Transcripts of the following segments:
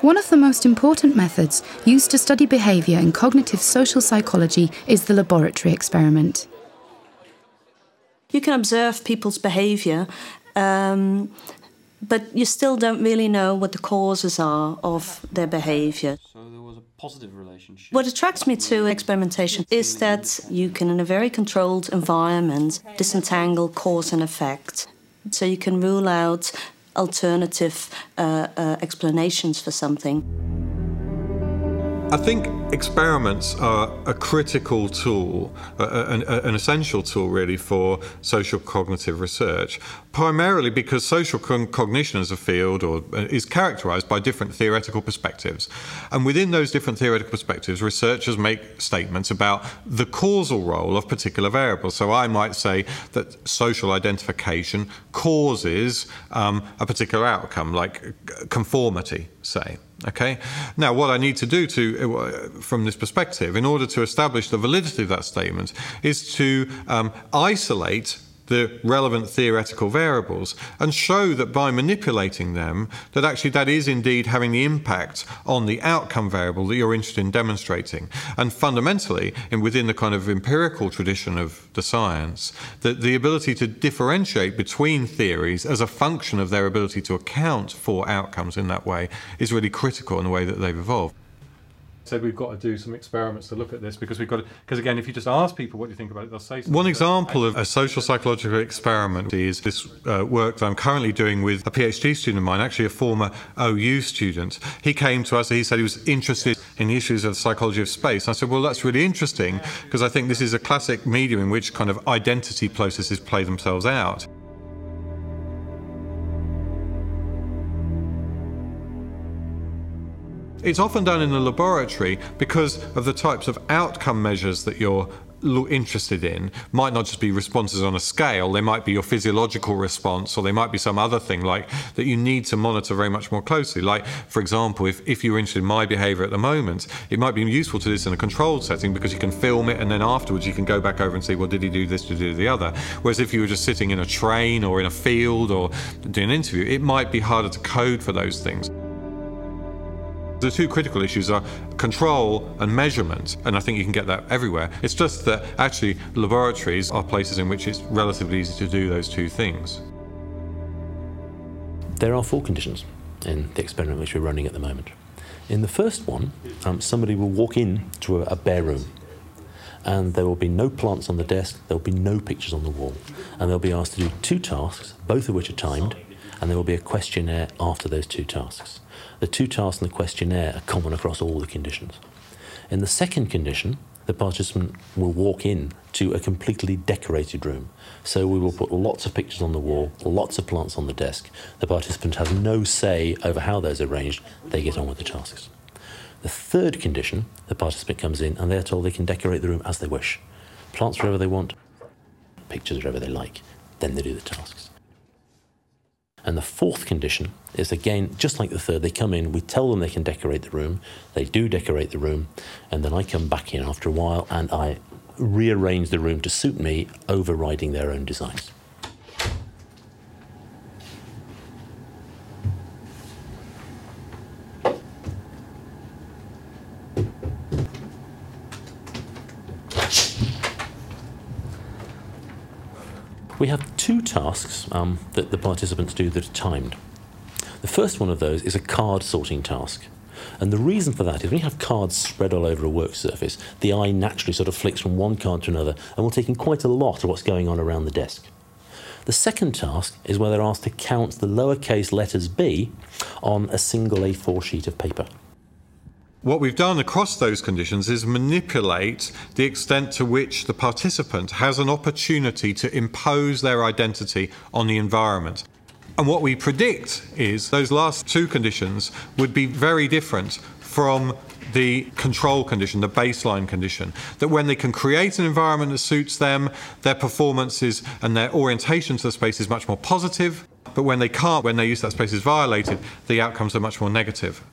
One of the most important methods used to study behaviour in cognitive social psychology is the laboratory experiment. You can observe people's behaviour, um, but you still don't really know what the causes are of their behaviour. So there was a positive relationship. What attracts me to experimentation is that you can, in a very controlled environment, disentangle cause and effect. So you can rule out alternative uh, uh, explanations for something. I think experiments are a critical tool, an, an, essential tool really for social cognitive research, primarily because social con- cognition as a field or, uh, is characterized by different theoretical perspectives. And within those different theoretical perspectives, researchers make statements about the causal role of particular variables. So I might say that social identification causes um, a particular outcome, like conformity, say. Okay. Now, what I need to do to, uh, from this perspective, in order to establish the validity of that statement, is to um, isolate the relevant theoretical variables and show that by manipulating them that actually that is indeed having the impact on the outcome variable that you're interested in demonstrating. And fundamentally in within the kind of empirical tradition of the science that the ability to differentiate between theories as a function of their ability to account for outcomes in that way is really critical in the way that they've evolved said we've got to do some experiments to look at this because we've got because again, if you just ask people what do you think about it, they'll say something. One example of a social psychological experiment is this uh, work that I'm currently doing with a PhD student of mine, actually a former OU student. He came to us and he said he was interested in the issues of the psychology of space. I said, well, that's really interesting because I think this is a classic medium in which kind of identity processes play themselves out. It's often done in the laboratory because of the types of outcome measures that you're interested in. Might not just be responses on a scale. They might be your physiological response or they might be some other thing like that you need to monitor very much more closely. Like for example if, if you're interested in my behavior at the moment it might be useful to this in a controlled setting because you can film it and then afterwards you can go back over and see well did he do this did he do the other? Whereas if you were just sitting in a train or in a field or doing an interview it might be harder to code for those things the two critical issues are control and measurement, and I think you can get that everywhere. It's just that actually laboratories are places in which it's relatively easy to do those two things. There are four conditions in the experiment which we're running at the moment. In the first one, um, somebody will walk in to a, a bare room and there will be no plants on the desk, there will be no pictures on the wall, and they'll be asked to do two tasks, both of which are timed, and there will be a questionnaire after those two tasks. The two tasks and the questionnaire are common across all the conditions. In the second condition, the participant will walk in to a completely decorated room. So we will put lots of pictures on the wall, lots of plants on the desk. The participant has no say over how those are arranged. They get on with the tasks. The third condition, the participant comes in and they're told they can decorate the room as they wish. Plants wherever they want, pictures wherever they like. Then they do the tasks. And the fourth condition is again, just like the third, they come in, we tell them they can decorate the room, they do decorate the room, and then I come back in after a while and I rearrange the room to suit me, overriding their own designs. We have two tasks um, that the participants do that are timed. The first one of those is a card sorting task. And the reason for that is when you have cards spread all over a work surface, the eye naturally sort of flicks from one card to another and will take in quite a lot of what's going on around the desk. The second task is where they're asked to count the lowercase letters B on a single A4 sheet of paper. What we've done across those conditions is manipulate the extent to which the participant has an opportunity to impose their identity on the environment. And what we predict is those last two conditions would be very different from the control condition, the baseline condition. That when they can create an environment that suits them, their performances and their orientation to the space is much more positive. But when they can't, when their use of that space is violated, the outcomes are much more negative.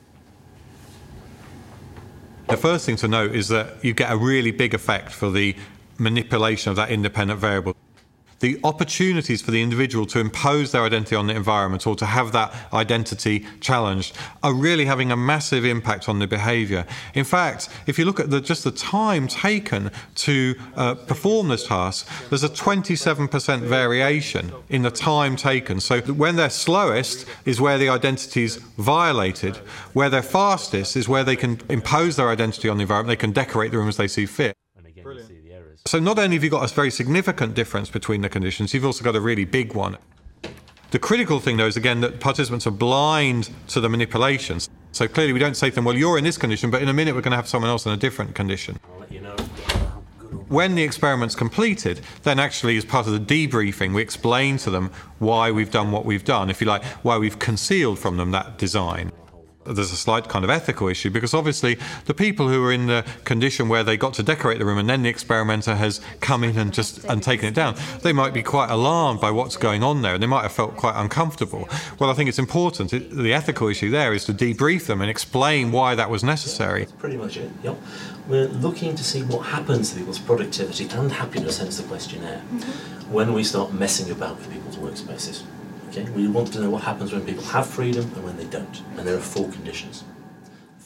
The first thing to note is that you get a really big effect for the manipulation of that independent variable. The opportunities for the individual to impose their identity on the environment or to have that identity challenged are really having a massive impact on the behaviour. In fact, if you look at the, just the time taken to uh, perform this task, there's a 27% variation in the time taken. So when they're slowest is where the identity is violated, where they're fastest is where they can impose their identity on the environment, they can decorate the room as they see fit. So not only have you got a very significant difference between the conditions, you've also got a really big one. The critical thing, though, is again that participants are blind to the manipulations. So clearly, we don't say to them, well, you're in this condition, but in a minute we're going to have someone else in a different condition. You know. When the experiment's completed, then actually, as part of the debriefing, we explain to them why we've done what we've done, if you like, why we've concealed from them that design there's a slight kind of ethical issue because obviously the people who are in the condition where they got to decorate the room and then the experimenter has come in and just and taken it down, they might be quite alarmed by what's going on there and they might have felt quite uncomfortable. Well, I think it's important. It, the ethical issue there is to debrief them and explain why that was necessary. That's pretty much it. Yep. We're looking to see what happens to people's productivity and happiness, hence the questionnaire, mm-hmm. when we start messing about with people's workspaces. Okay, we want to know what happens when people have freedom and when they don't, and there are four conditions.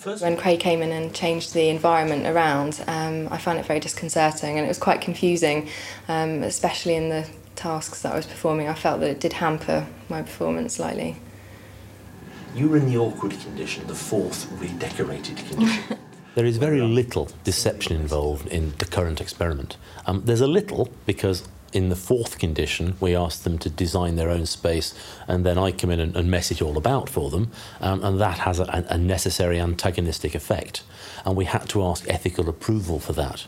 First when Craig came in and changed the environment around, um, I found it very disconcerting and it was quite confusing, um, especially in the tasks that I was performing. I felt that it did hamper my performance slightly. You were in the awkward condition, the fourth redecorated condition. there is very little deception involved in the current experiment. Um, there's a little because in the fourth condition, we ask them to design their own space, and then I come in and, and mess it all about for them, um, and that has a, a, necessary antagonistic effect. And we had to ask ethical approval for that.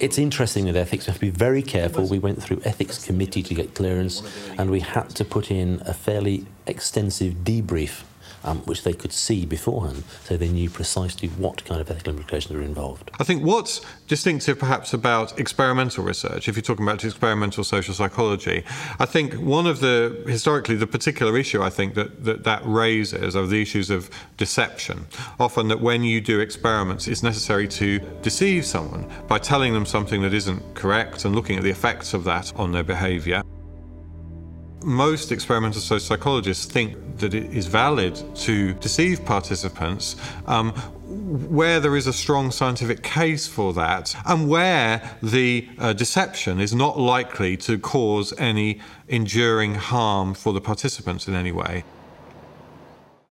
It's interesting that ethics we have to be very careful. We went through ethics committee to get clearance, and we had to put in a fairly extensive debrief um, which they could see beforehand, so they knew precisely what kind of ethical implications were involved. I think what's distinctive perhaps about experimental research, if you're talking about experimental social psychology, I think one of the, historically, the particular issue I think that that, that raises are the issues of deception. Often that when you do experiments, it's necessary to deceive someone by telling them something that isn't correct and looking at the effects of that on their behaviour. Most experimental social psychologists think that it is valid to deceive participants um, where there is a strong scientific case for that and where the uh, deception is not likely to cause any enduring harm for the participants in any way.